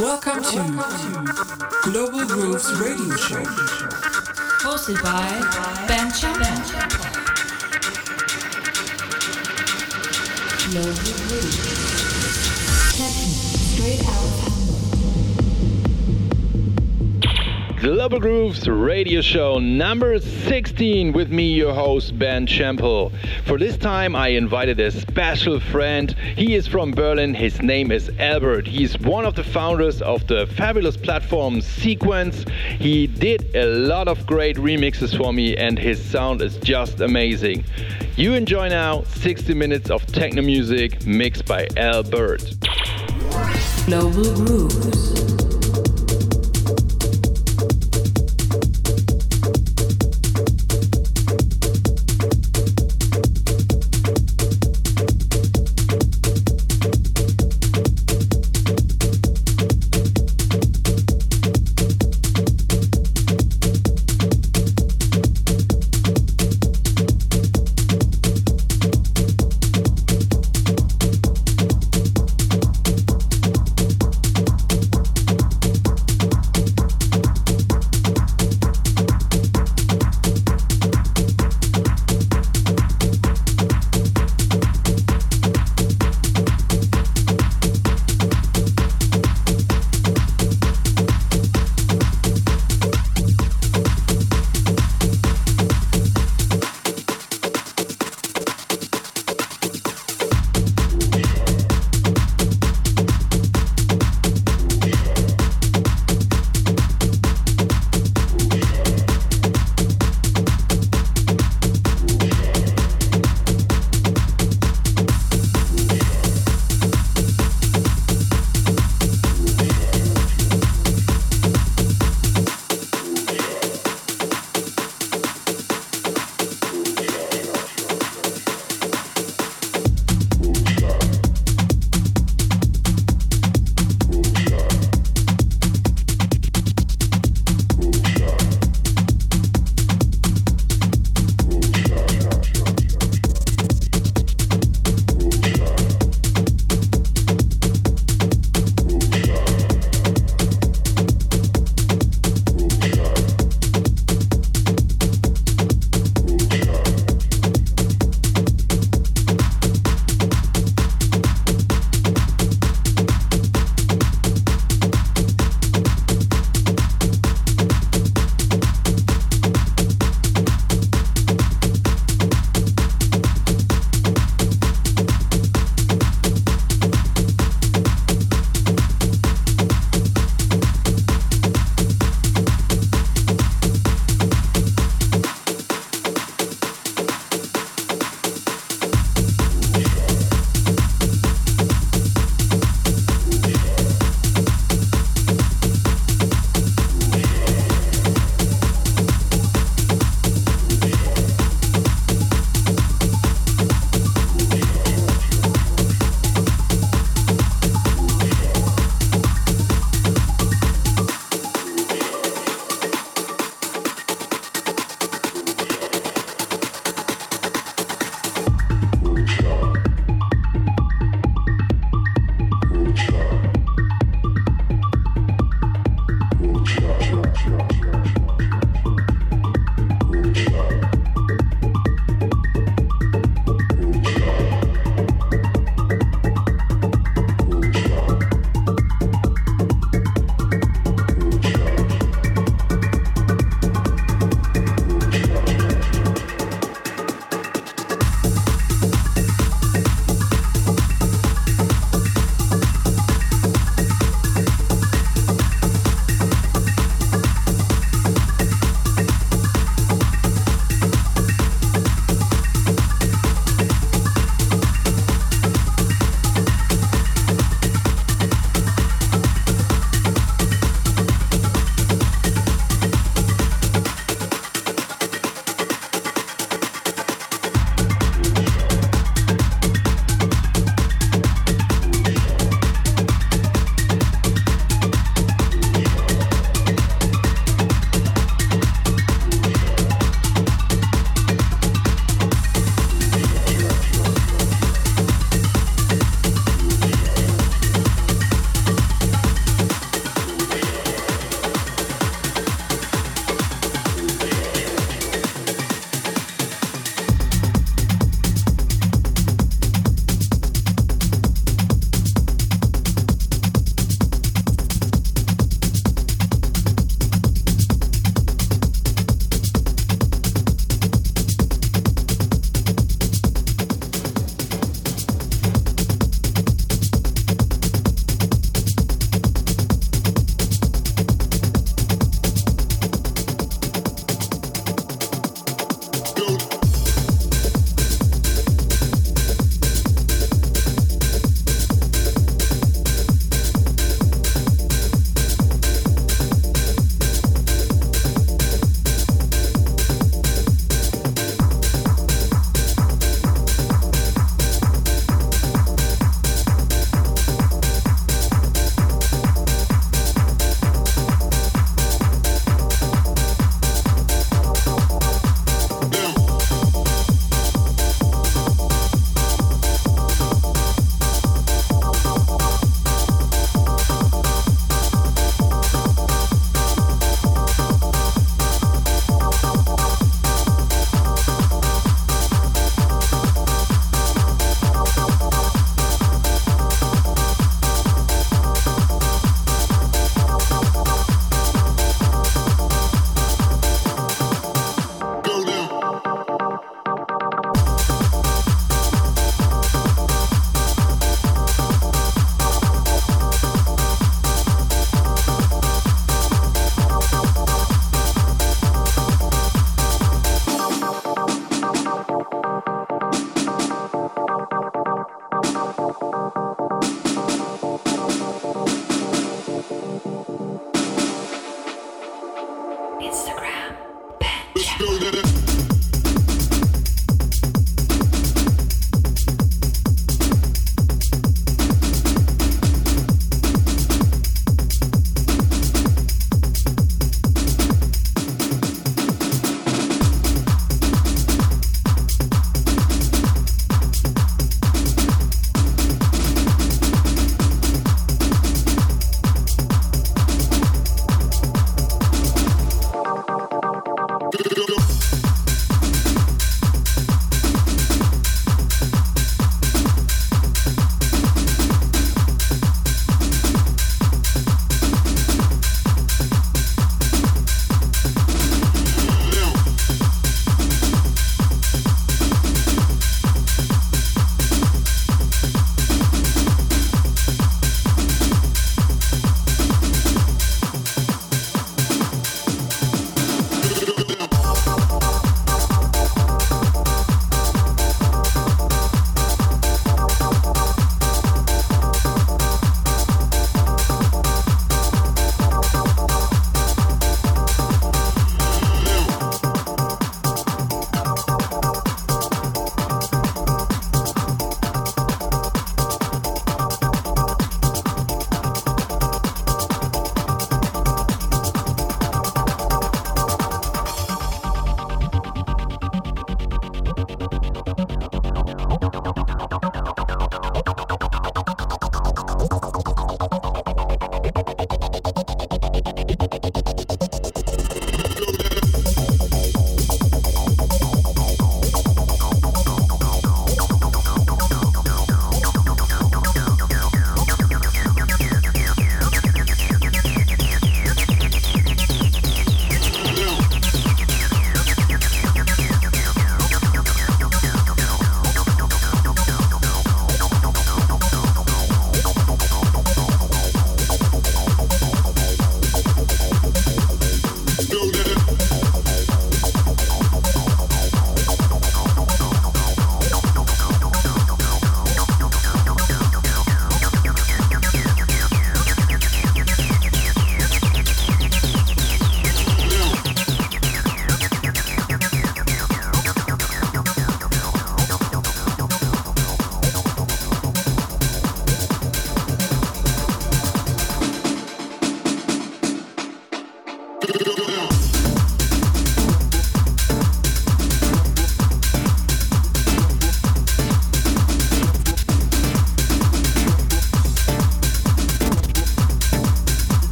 Welcome to Global Grooves Radio Show. Hosted by Ben Chapman. Global Grooves. Straight out Global Grooves radio show number 16 with me, your host, Ben Champel. For this time, I invited a special friend. He is from Berlin. His name is Albert. He's one of the founders of the fabulous platform Sequence. He did a lot of great remixes for me, and his sound is just amazing. You enjoy now 60 minutes of techno music mixed by Albert. Global Grooves.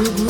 Google.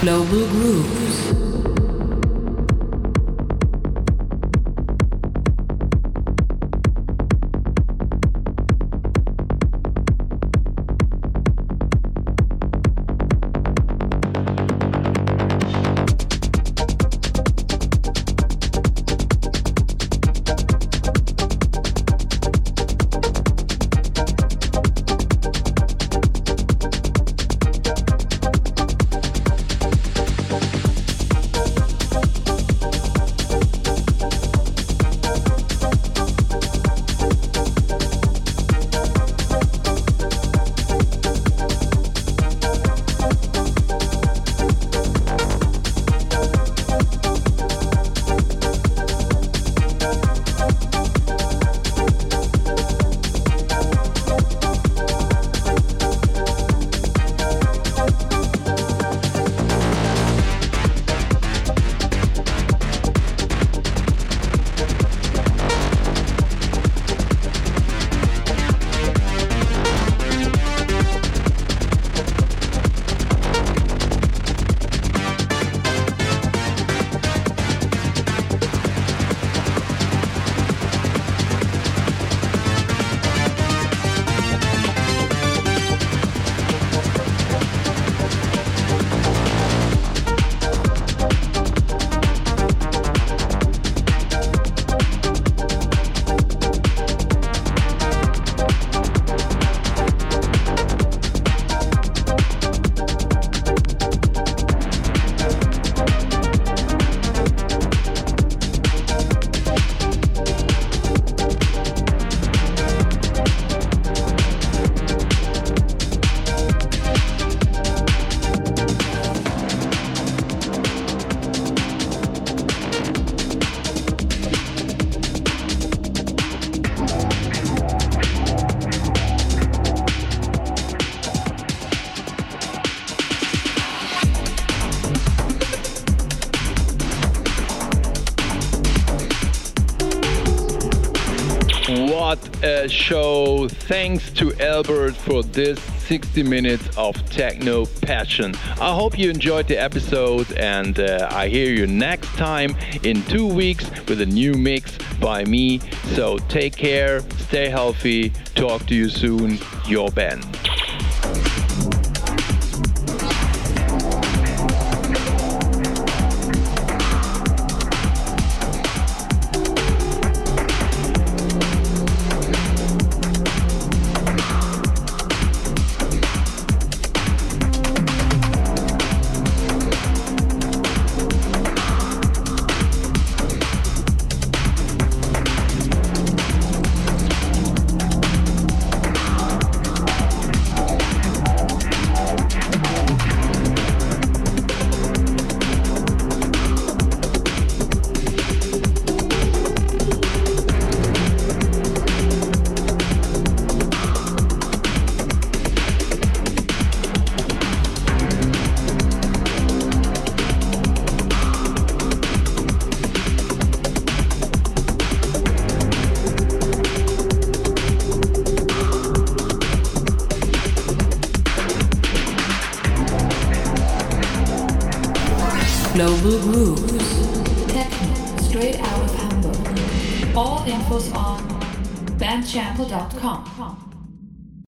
Global Grooves. Show. Thanks to Albert for this 60 minutes of techno passion. I hope you enjoyed the episode and uh, I hear you next time in two weeks with a new mix by me. So take care, stay healthy, talk to you soon. Your Ben.